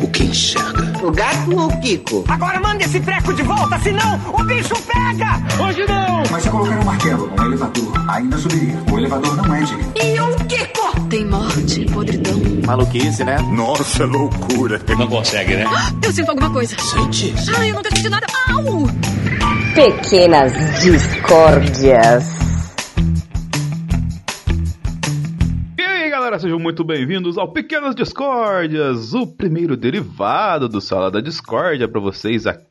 o que enxerga. O gato ou o Kiko? Agora manda esse treco de volta, senão o bicho pega! Hoje não! Mas se colocar um martelo, um elevador, ainda subiria. O elevador não é digno. E o Kiko? Tem morte, podridão. Maluquice, né? Nossa, loucura. Não consegue, né? Eu sinto alguma coisa. Sente. Ai, eu não tô sentindo nada. Au! Pequenas discórdias. Sejam muito bem-vindos ao Pequenas Discórdias, o primeiro derivado do Sala da Discórdia para vocês aqui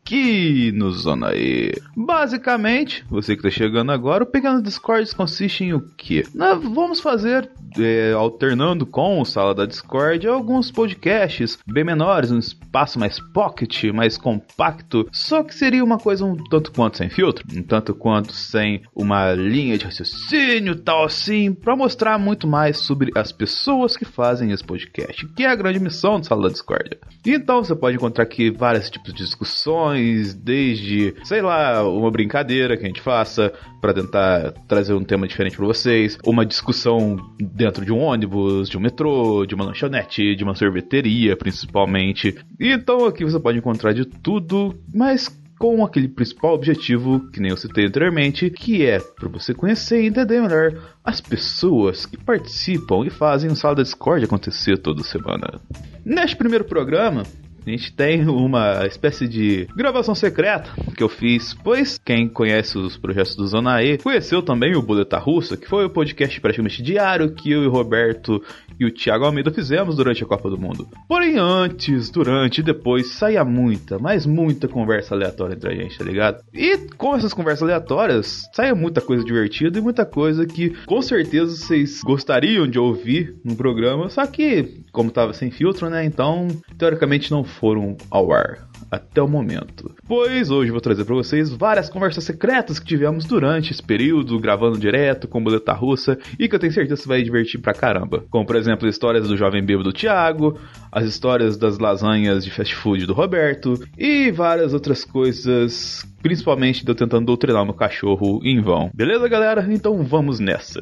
no Zona E. Basicamente, você que está chegando agora, o Pequenas Discórdias consiste em o quê? Nós vamos fazer, é, alternando com o Sala da Discórdia, alguns podcasts bem menores, um espaço mais pocket, mais compacto, só que seria uma coisa um tanto quanto sem filtro, um tanto quanto sem uma linha de raciocínio, tal assim, para mostrar muito mais sobre as pessoas que fazem esse podcast, que é a grande missão do Sala da Discórdia. Então você pode encontrar aqui vários tipos de discussões, desde, sei lá, uma brincadeira que a gente faça para tentar trazer um tema diferente para vocês, uma discussão dentro de um ônibus, de um metrô, de uma lanchonete, de uma sorveteria, principalmente. Então aqui você pode encontrar de tudo, mas com aquele principal objetivo, que nem eu citei anteriormente, que é para você conhecer e entender melhor as pessoas que participam e fazem o Sala da Discord acontecer toda semana. Neste primeiro programa, a gente tem uma espécie de gravação secreta que eu fiz, pois quem conhece os projetos do Zona E conheceu também o Boleta Russa, que foi o podcast praticamente diário que eu e o Roberto e o Thiago Almeida fizemos durante a Copa do Mundo. Porém, antes, durante e depois saía muita, mas muita conversa aleatória entre a gente, tá ligado? E com essas conversas aleatórias, saia muita coisa divertida e muita coisa que com certeza vocês gostariam de ouvir no programa, só que, como tava sem filtro, né? Então, teoricamente não foram ao ar até o momento. Pois hoje vou trazer para vocês várias conversas secretas que tivemos durante esse período, gravando direto com boleta russa e que eu tenho certeza que vai divertir pra caramba. Como por exemplo, histórias do jovem bêbado do Thiago, as histórias das lasanhas de fast food do Roberto e várias outras coisas, principalmente de eu tentando doutrinar meu cachorro em vão. Beleza, galera? Então vamos nessa.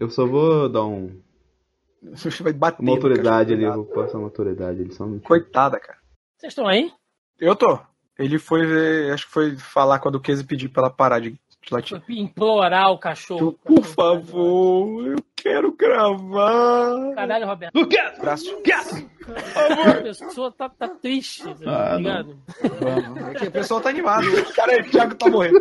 Eu só vou dar um vai bater. Uma autoridade ali, vou passar uma autoridade. Eles são Coitada, cara. Vocês estão aí? Eu tô. Ele foi ver, acho que foi falar com a Duquesa e pedir pra ela parar de latir. Implorar o cachorro. Por favor, eu quero gravar. Caralho, Roberto. Duquesa! Braço. A pessoa tá, tá triste, tá Ah, ligado? É que a pessoa tá animada. O cara, o Thiago tá morrendo.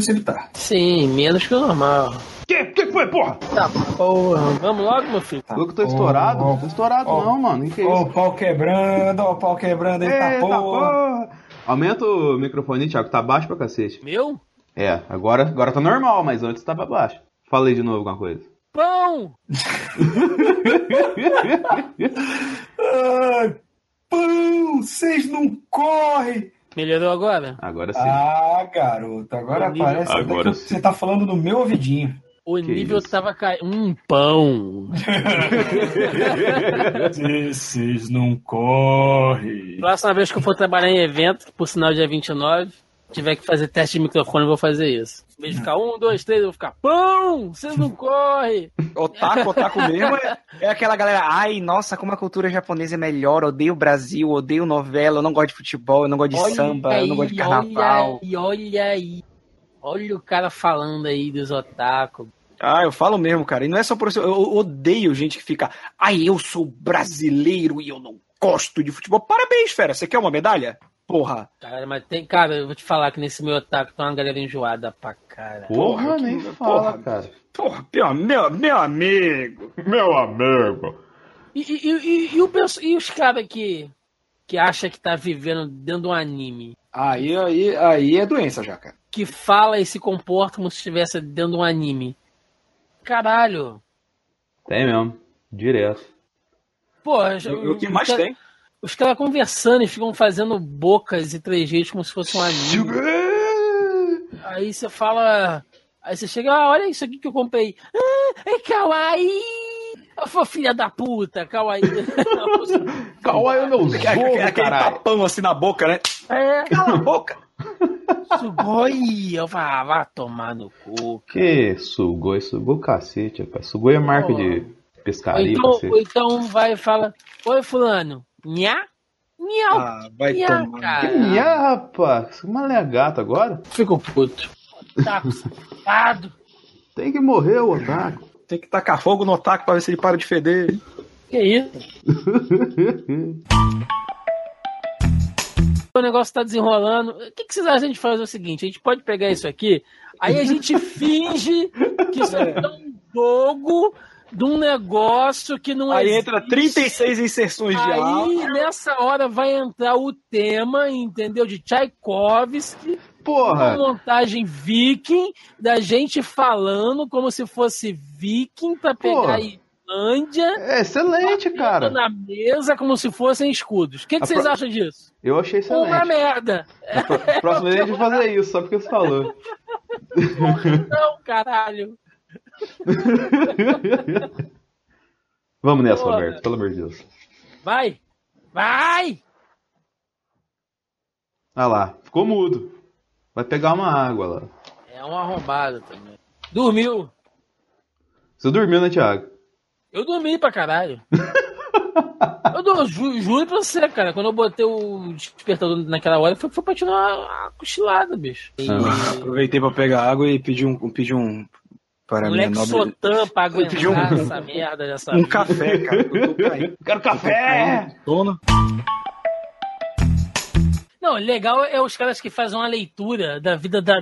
Sempre tá. Sim, menos que o normal. Que? Que foi, porra? Tá, porra. Vamos logo, meu filho. Eu que tô estourado? Não tô estourado não, mano. Que Ó o pau quebrando, ó o pau quebrando, eita, Eita, porra. porra! Aumenta o microfone, Thiago. Tá baixo pra cacete. Meu? É, agora, agora tá normal, mas antes tava baixo. Falei de novo alguma coisa. Pão! Ai, pão, vocês não correm. Melhorou agora? Agora sim. Ah, garoto, agora O nível- parece Agora que sim. você tá falando no meu ouvidinho. O Que nível isso? tava caindo. Um pão. Vocês não correm. Próxima vez que eu for trabalhar em evento, que por sinal dia 29, tiver que fazer teste de microfone, eu vou fazer isso. Em vez de ficar um, dois, três, eu vou ficar pão! Vocês não correm! Otaku, otaku mesmo é, é aquela galera, ai, nossa, como a cultura japonesa é melhor, odeio o Brasil, odeio novela, eu não gosto de futebol, eu não gosto de samba, eu não gosto de carnaval. Olha aí, olha aí. Olha o cara falando aí dos otaku. Ah, eu falo mesmo, cara. E não é só por isso. Eu odeio gente que fica. Ai, eu sou brasileiro e eu não gosto de futebol. Parabéns, fera. Você quer uma medalha? Porra. Cara, mas tem, cara, eu vou te falar que nesse meu otaku tem uma galera enjoada pra cara. Porra, Porra, nem que- fala, porra. cara. Porra, meu, meu, meu amigo. Meu amigo. E, e, e, e o e os caras que, que acha que tá vivendo dentro de um anime? Aí, aí, aí é doença já, cara. Que fala e se comporta como se estivesse dentro de um anime. Caralho. Tem mesmo. Direto. Pô, O, o que mais cara- tem? Os caras conversando e ficam fazendo bocas e trejeitos como se fosse um anime. Aí você fala. Aí você chega, ah, olha isso aqui que eu comprei. Ah, é kawaii! Ô, filha da puta, kawaii. Kawaii é o meu Aquele, jogo, aquele caralho. tapão assim na boca, né? é, Cala a boca. sugoi. Eu falo, ah, vai tomar no cu. Que sugoi, sugou o cacete, rapaz. Sugoi é marca Pô. de pescaria. então, ou então vai e fala: Oi, Fulano. Nhá? Nhau. Ah, vai Nhá, tomar. cara. Que minha, rapaz? Que malé gato agora? Fico puto. Tá safado. Tem que morrer o otaku. Tem que tacar fogo no otaku pra ver se ele para de feder. Que isso? O negócio tá desenrolando. O que, que vocês acham de fazer o seguinte? A gente pode pegar isso aqui, aí a gente finge que isso é um jogo de um negócio que não Aí existe. entra 36 inserções de Aí, nessa hora, vai entrar o tema, entendeu? De Tchaikovsky, uma Porra! montagem viking, da gente falando como se fosse viking pra pegar a Islândia, É excelente, cara. na mesa como se fossem escudos. O que, que vocês pro- acham disso? Eu achei Uma excelente. merda. Próxima vez a gente vai fazer isso, só porque você falou. Não, caralho. Vamos nessa, Porra. Roberto, pelo amor de Deus. Vai! Vai! Ah lá, ficou mudo. Vai pegar uma água lá. É um arrombado também. Dormiu. Você dormiu, né, Thiago? Eu dormi pra caralho. Eu dou, ju, juro pra você, cara. Quando eu botei o despertador naquela hora, foi, foi pra tirar uma, uma cochilada, bicho. E Ah. Aproveitei pra pegar água e pedir um, pedir um para um minha nobre... Lexotan pra aguentar um- essa merda dessa Um café, cara. Eu tô caindo. Quero de sono. Não, legal é os caras que fazem uma leitura da vida da,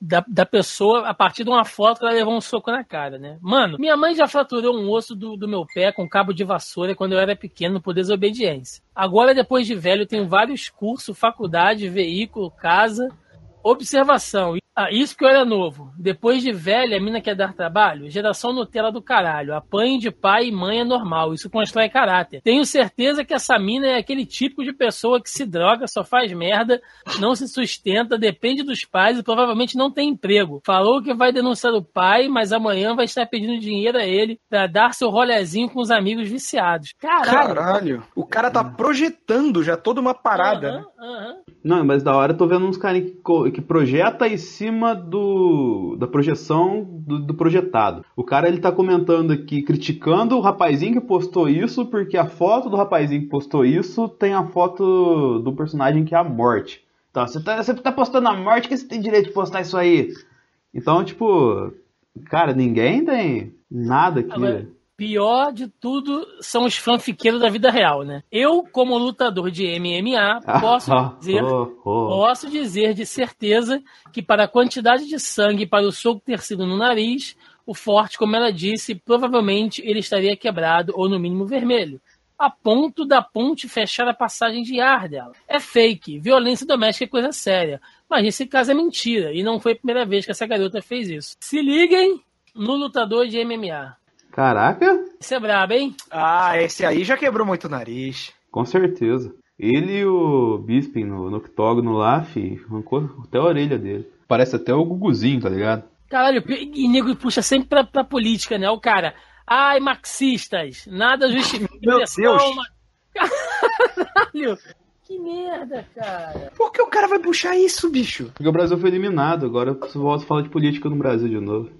da, da pessoa a partir de uma foto que ela levou um soco na cara, né? Mano, minha mãe já fraturou um osso do, do meu pé com cabo de vassoura quando eu era pequeno por desobediência. Agora, depois de velho, eu tenho vários cursos, faculdade, veículo, casa, observação. Ah, isso que eu era novo. Depois de velha, a mina quer dar trabalho? Geração Nutella do caralho. Apanhe de pai e mãe é normal. Isso constrói caráter. Tenho certeza que essa mina é aquele tipo de pessoa que se droga, só faz merda, não se sustenta, depende dos pais e provavelmente não tem emprego. Falou que vai denunciar o pai, mas amanhã vai estar pedindo dinheiro a ele pra dar seu rolezinho com os amigos viciados. Caralho. Caralho. O cara tá projetando já toda uma parada, né? Aham, aham. Não, mas da hora eu tô vendo uns caras que, que projeta em cima do da projeção do, do projetado. O cara ele tá comentando aqui, criticando o rapazinho que postou isso, porque a foto do rapazinho que postou isso tem a foto do personagem que é a morte. Então, você tá, você tá postando a morte, que você tem direito de postar isso aí? Então, tipo, cara, ninguém tem nada aqui. Agora, pior de tudo são os fanfiqueiros da vida real, né? Eu, como lutador de MMA, posso dizer, oh, oh. posso dizer de certeza que para a quantidade de sangue e para o soco ter sido no nariz, o forte, como ela disse, provavelmente ele estaria quebrado ou no mínimo vermelho. A ponto da ponte fechar a passagem de ar dela. É fake. Violência doméstica é coisa séria. Mas esse caso é mentira. E não foi a primeira vez que essa garota fez isso. Se liguem no lutador de MMA. Caraca, Isso é brabo, hein? Ah, esse aí já quebrou muito o nariz. com certeza. Ele e o Bisping no, no octógono lá, fi, arrancou até a orelha dele. Parece até o Guguzinho, tá ligado? Caralho, e nego puxa sempre pra, pra política, né? O cara, ai, marxistas, nada justifica. Meu opressão, Deus. Caralho, que merda, cara. Por que o cara vai puxar isso, bicho? Porque o Brasil foi eliminado, agora eu volto a falar de política no Brasil de novo.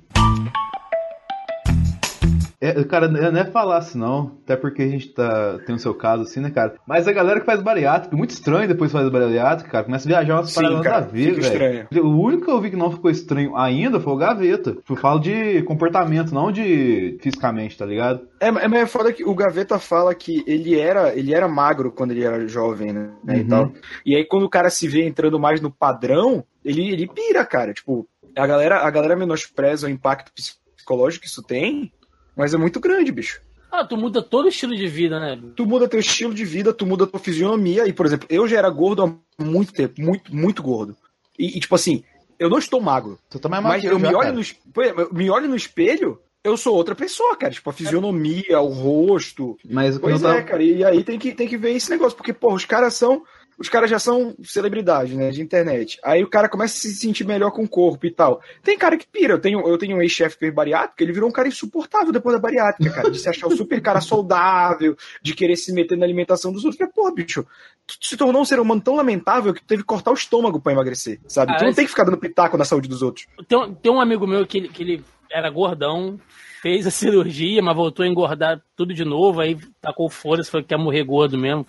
É, cara, não é é falasse não, até porque a gente tá, tem o seu caso assim, né, cara? Mas a galera que faz bariátrica, muito estranho depois faz bariátrica, cara, começa a viajar umas paradas nada a ver, velho. O único que eu vi que não ficou estranho ainda foi o Gaveta. Eu falo de comportamento, não de fisicamente, tá ligado? É, é, mas é foda que o Gaveta fala que ele era, ele era magro quando ele era jovem, né? E, Uhum. tal. e aí quando o cara se vê entrando mais no padrão, ele, ele pira, cara. Tipo, a galera, a galera menospreza o impacto psicológico que isso tem, mas é muito grande, bicho. Ah, tu muda todo o estilo de vida, né? Tu muda teu estilo de vida, tu muda tua fisionomia. E, por exemplo, eu já era gordo há muito tempo, muito, muito gordo. E, e, tipo assim, eu não estou magro. Tá mais Mas magro eu me, já, olho cara. no, me olho no espelho, eu sou outra pessoa, cara. Tipo, a fisionomia, o rosto. Mas Pois é, cara. E aí tem que, tem que ver esse negócio, porque, pô, os caras são. Os caras já são celebridades, né, de internet. Aí o cara começa a se sentir melhor com o corpo e tal. Tem cara que pira. Eu tenho, eu tenho um ex-chefe que fez bariátrica, ele virou um cara insuportável depois da bariátrica, cara. De se achar o super cara saudável, de querer se meter na alimentação dos outros. Porque, pô, bicho, tu se tornou um ser humano tão lamentável que tu teve que cortar o estômago pra emagrecer, sabe? Ah, tu não esse- tem que ficar dando pitaco na saúde dos outros. Tem, um- tem um amigo meu que ele, que ele era gordão, fez a cirurgia, mas voltou a engordar tudo de novo, aí tacou foda-se, falou que quer morrer gordo mesmo.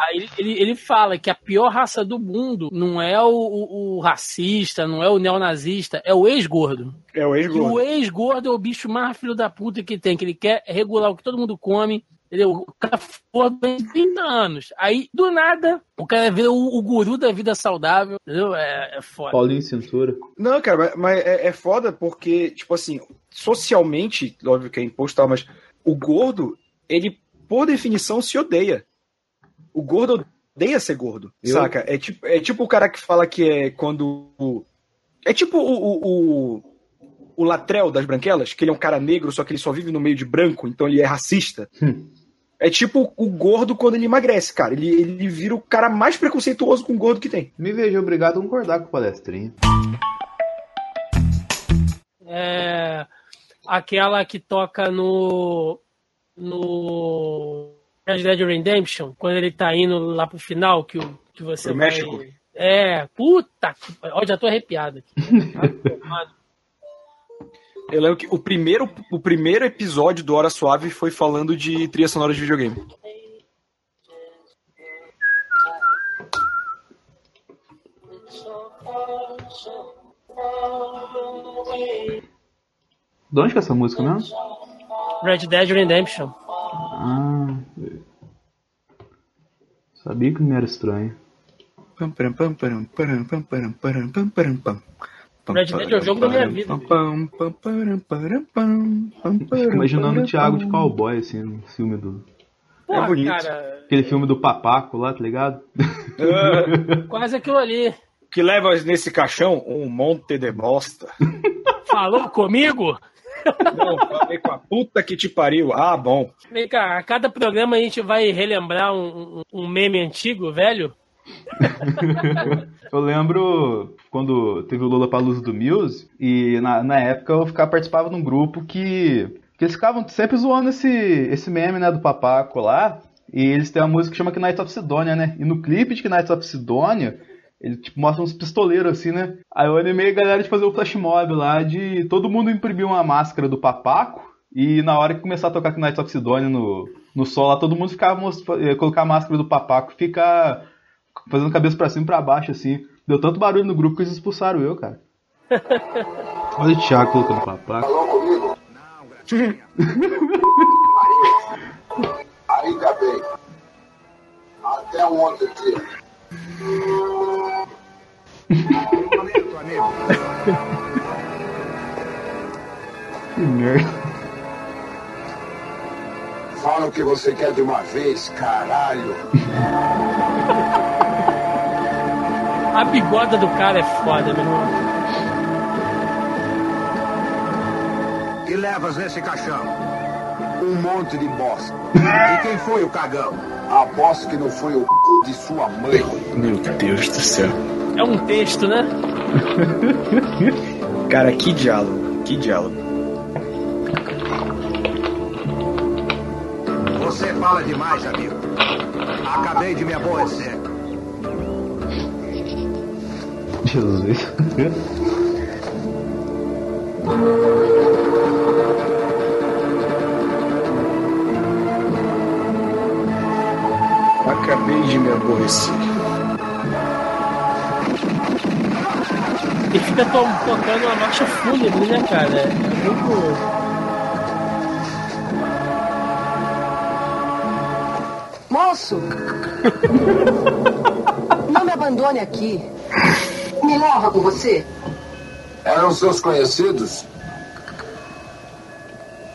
Aí ele, ele, fala que a pior raça do mundo não é o, o- o racista, não é o neonazista, é o ex-gordo. É o Que ex-gordo. o ex-gordo é o bicho mais filho da puta que tem, que ele quer regular o que todo mundo come. Entendeu? O cara for tem 30 anos. Aí, do nada, o cara vira o, o guru da vida saudável. Entendeu? É, é foda. Paulinho Cintura. Não, cara, mas, mas é, é foda porque, tipo assim, socialmente, óbvio que é imposto tal, mas o gordo, ele, por definição, se odeia. O gordo odeia ser gordo, Eu- saca? É tipo, é tipo o cara que fala que é quando. o- É tipo o, o, o, o Latrell das Branquelas, que ele é um cara negro, só que ele só vive no meio de branco, então ele é racista. É tipo o gordo quando ele emagrece, cara. Ele, ele vira o cara mais preconceituoso com o gordo que tem. Me vejo obrigado a concordar com o palestrinho. É, aquela que toca no. No. Red Dead Redemption, quando ele tá indo lá pro final, que, o, que você Pro vai. México? É, puta que. Ó, já tô arrepiado aqui. Eu lembro que o primeiro, o primeiro episódio do Hora Suave foi falando de trilha sonora de videogame. De onde que é essa música mesmo? Red Dead Redemption. Ah. Sabia que não era estranho. Red Dead é o jogo da minha vida, param, Imaginando o Thiago de cowboy, assim, no filme do. Porra, bonito. cara, Aquele filme do papaco lá, tá ligado? Ah, quase aquilo ali. que leva nesse caixão um monte de bosta. Falou comigo? Não, falei com a puta que te pariu. Ah, bom. Vem cá, a cada programa a gente vai relembrar um, um- meme antigo, velho. Eu lembro quando teve o Lula pra Luz do Muse, e na, na época eu ficava, participava de um grupo que, que eles ficavam sempre zoando esse, esse meme, né, do papaco lá, e eles têm uma música que chama Knights of Sidonia, né, e no clipe de Knights of Sidonia, ele tipo, mostra uns pistoleiros assim, né, aí eu animei a galera de fazer o flash mob lá, de todo mundo imprimir uma máscara do papaco, e na hora que começar a tocar Knights of Sidonia no, no sol lá, todo mundo ficava eh, colocar a máscara do papaco e ficar fazendo cabeça pra cima e pra baixo, assim. Deu tanto barulho no grupo que eles expulsaram eu, cara. Olha o Thiago colocando papaco. Ainda bem. Até aqui. Que merda. Fala o que você quer de uma vez, caralho. A bigoda do cara é foda, meu irmão. E levas nesse caixão? Um monte de bosta. E quem foi o cagão? Aposto que não foi o c... de sua mãe. Meu Deus do céu. É um texto, né? Cara, que diálogo. Que diálogo. Você fala demais, amigo. Acabei de me aborrecer. Jesus. Acabei de me aborrecer. E fica to- tocando uma marcha fúnebre, né, cara? É muito. Moço! Não me abandone aqui. Me leva com você. Eram seus conhecidos?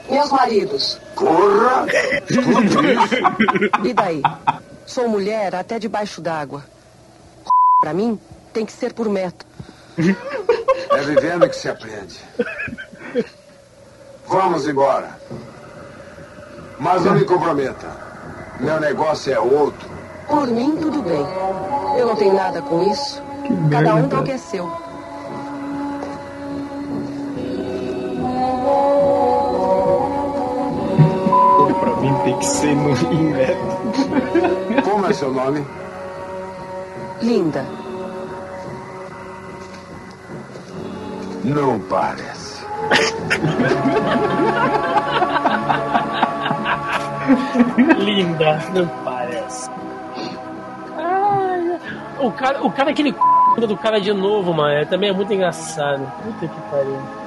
Meus maridos. Porra! E daí? Sou mulher até debaixo d'água. Pra mim, tem que ser por método. É vivendo que se aprende. Vamos embora. Mas não me comprometa. Meu negócio é outro. Por mim, tudo bem. Eu não tenho nada com isso. Cada um dá o que é seu. Pra mim tem que ser no. Como é seu nome? Linda. Não parece. Linda, não parece. Ai, o cara, o cara é aquele c... do cara de novo, mano, é, também é muito engraçado. Puta que pariu.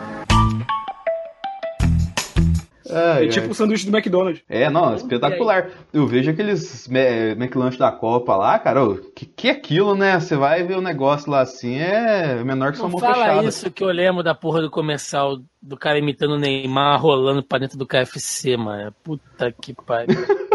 Ai, É tipo ai. o sanduíche do McDonald's. É, não, espetacular. Eu vejo aqueles me- McLanche da Copa lá, cara, ô, que que é aquilo, né? Você vai ver o negócio lá assim, é menor que sua mão fala fechada. isso que eu lembro da porra do comercial do cara imitando o Neymar rolando pra dentro do KFC, mano. Puta que pariu.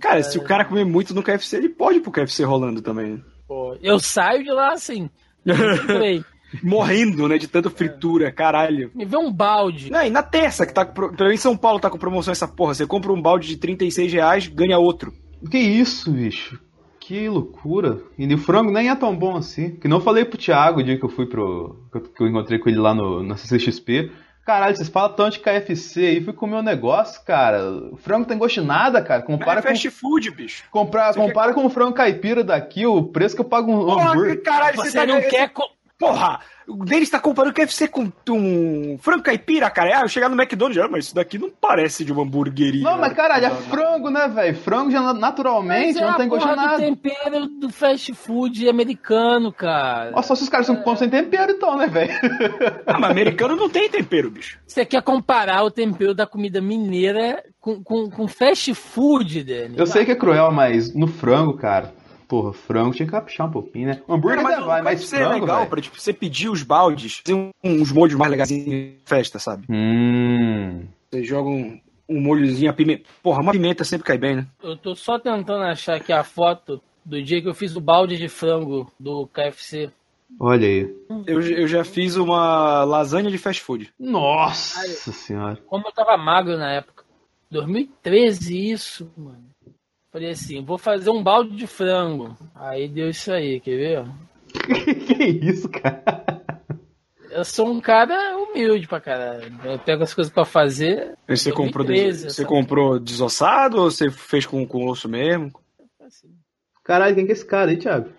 Cara, se o cara comer muito no KFC, ele pode ir pro KFC rolando também. né? Pô, eu saio de lá assim. Falei, Morrendo, né? De tanta fritura, caralho. Me vê um balde. Não, e na terça, que tá com mim, São Paulo tá com promoção essa porra. Você compra um balde de 36 reais, ganha outro. Que isso, bicho? Que loucura. E o frango nem é tão bom assim. Que não falei pro Thiago o dia que eu fui pro. que eu- encontrei com ele lá no, na CCXP. Caralho, vocês falam tanto de KFC aí, fui comer um negócio, cara. O frango tem gosto de nada, cara. Compara é com. fast food, bicho. Comprar, compara com o frango caipira daqui, o preço que eu pago um Porra, hambúrguer. caralho, Você, você, tá não quer. Porra! O deles tá comparando KFC com um frango caipira, cara. Ah, eu chegar no McDonald's, ah, mas isso daqui não parece de uma hamburgueria. Não, mas caralho, é frango, né, velho? Frango já naturalmente é não tem gosto de porra do nada. tempero do fast food americano, cara. Ó, só se os caras são comem sem tempero, então, né, velho? Ah, mas americano não tem tempero, bicho. Você quer comparar o tempero da comida mineira com, com, com fast food, Dani? Eu sei que é cruel, mas no frango, cara. Porra, frango tinha que caprichar um pouquinho, né? O hambúrguer Cara, ainda vai, mas é frango, legal velho. pra tipo, você pedir os baldes, fazer um- uns molhos mais legais em festa, sabe? Hum. Você joga um, um molhozinho, a pimenta. Porra, uma pimenta sempre cai bem, né? Eu tô só tentando achar aqui a foto do dia que eu fiz o balde de frango do KFC. Olha aí. Eu, eu já fiz uma lasanha de fast food. Nossa senhora. Como eu tava magro na época. 2013, isso, mano. Falei assim, vou fazer um balde de frango. Aí deu isso aí, quer ver? que isso, cara? Eu sou um cara humilde pra caralho. Eu pego as coisas pra fazer. Aí Você comprou, 2013, des- você comprou desossado ou você fez com, com osso mesmo? Caralho, quem que é esse cara aí, Thiago?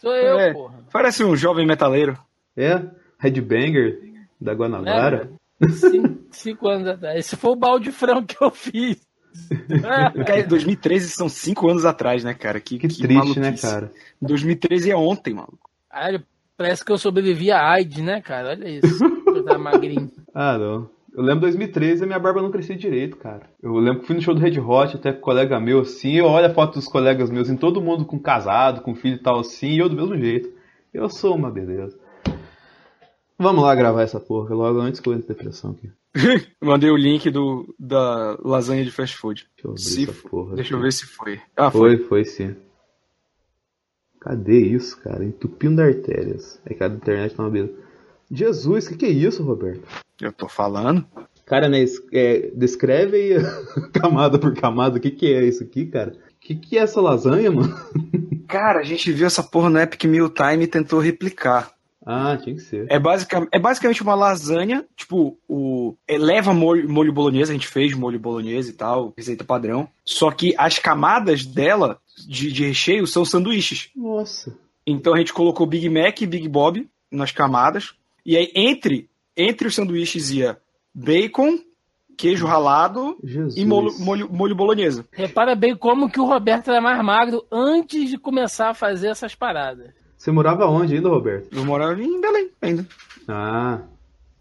Sou eu, É, porra. Parece um jovem metaleiro. É? Headbanger da Guanabara? Cinco, cinco anos atrás. Esse foi o balde de frango que eu fiz. Cara, 2013 são cinco anos atrás, né, cara? Que, Que triste, né, maluquice. cara? 2013 é ontem, maluco. Caralho, parece que eu sobrevivi a AIDS, né, cara? Olha isso. Eu tava magrinho. Ah, não. Eu lembro 2013 a minha barba não crescia direito, cara. Eu lembro que fui no show do Red Hot, até com um colega meu assim, eu olho a foto dos colegas meus, em todo mundo com casado, com filho e tal assim, e eu do mesmo jeito. Eu sou uma beleza. Vamos lá gravar essa porra, logo antes que eu entre depressão aqui. Mandei o link do, da lasanha de fast food. Deixa eu abrir Se f-. Deixa eu ver se foi. Ah, foi. Foi, foi sim. Cadê isso, cara? Entupindo artérias. É que a internet tá uma beleza. Jesus, o que, que é isso, Roberto? Eu tô falando. Cara, né, é, descreve aí camada por camada o que, que é isso aqui, cara. O que, que é essa lasanha, mano? Cara, a gente viu essa porra no Epic Meal Time e tentou replicar. Ah, tinha que ser. É, é basicamente uma lasanha, tipo, o é, leva molho, molho bolonhesa, a gente fez molho bolonhesa e tal, receita padrão. Só que as camadas dela, de, de recheio, são sanduíches. Nossa. Então a gente colocou Big Mac e Big Bob nas camadas. E aí, entre, entre os sanduíches ia bacon, queijo ralado Jesus. e molho, molho, molho bolonhesa. Repara bem como que o Roberto era mais magro antes de começar a fazer essas paradas. Você morava onde ainda, Roberto? Eu morava em Belém ainda. Ah,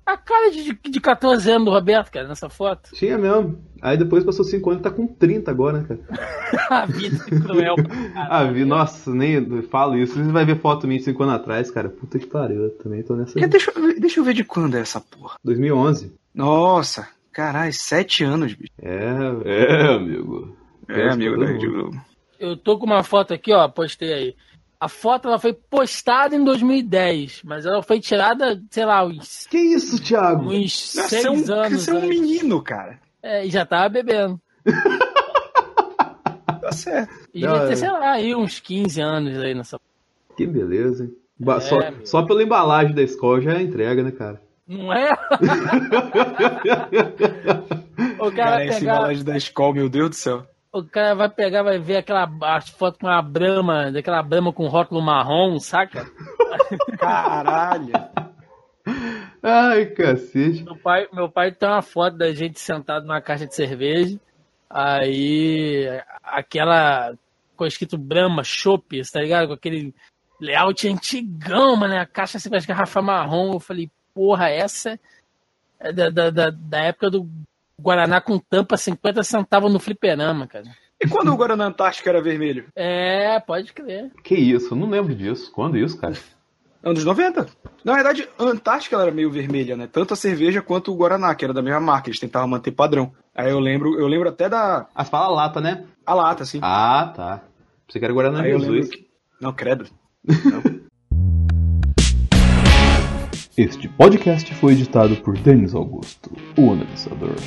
A cara de, de 14 anos do Roberto, cara, nessa foto. tinha mesmo. Aí depois passou 5 anos e tá com 30 agora, né, cara? A vida é cruel. pra caralho. Ah, vi, nossa, nem falo isso. Você vai ver foto minha de 5 anos atrás, cara. Puta que pariu, eu também tô nessa. Deixa, eu ver- deixa eu ver de quando é essa porra. 2011. Nossa, caralho, sete anos, bicho. É, é, amigo. É, Pensa amigo todo da. Rede Globo. Eu tô com uma foto aqui, ó, postei aí. A foto ela foi postada em 2010, mas ela foi tirada, sei lá, uns, Que isso, Thiago? uns Nossa, seis Você é um, anos. você é um antes. menino, cara. É, e já tava bebendo. Tá certo. E devia Não, ter, é. sei lá, aí uns 15 anos aí nessa. Que beleza, hein? É, só, meu. só pela embalagem da escola já é entrega, né, cara? Não é? o cara, Cara, vai essa pegar, embalagem da escola, meu Deus do céu. O cara vai pegar, vai ver aquela as foto com a brama, daquela brama com rótulo marrom, saca? Caralho. Ai, cacete. Meu pai, meu pai tem uma foto da gente sentado numa caixa de cerveja. Aí, aquela com escrito Brahma, Chopp, tá ligado? Com aquele layout antigão, mano, a caixa assim com as garrafas marrom. Eu falei, porra, essa é da, da, da, da época do Guaraná com tampa 50 centavos no fliperama, cara. E quando o Guaraná Antártica era vermelho? É, pode crer. Que isso? Eu não lembro disso. Quando isso, cara? Anos 90. Na verdade, a Antártica ela era meio vermelha, né? Tanto a cerveja quanto o Guaraná, que era da mesma marca. Eles tentavam manter padrão. Aí eu lembro, eu lembro até da. Ah, você fala lata, né? A lata, assim. Ah, tá. Você quer Guaraná Aí eu Jesus. lembro que... Não, credo. Este podcast foi editado por Denis Augusto, o analisador.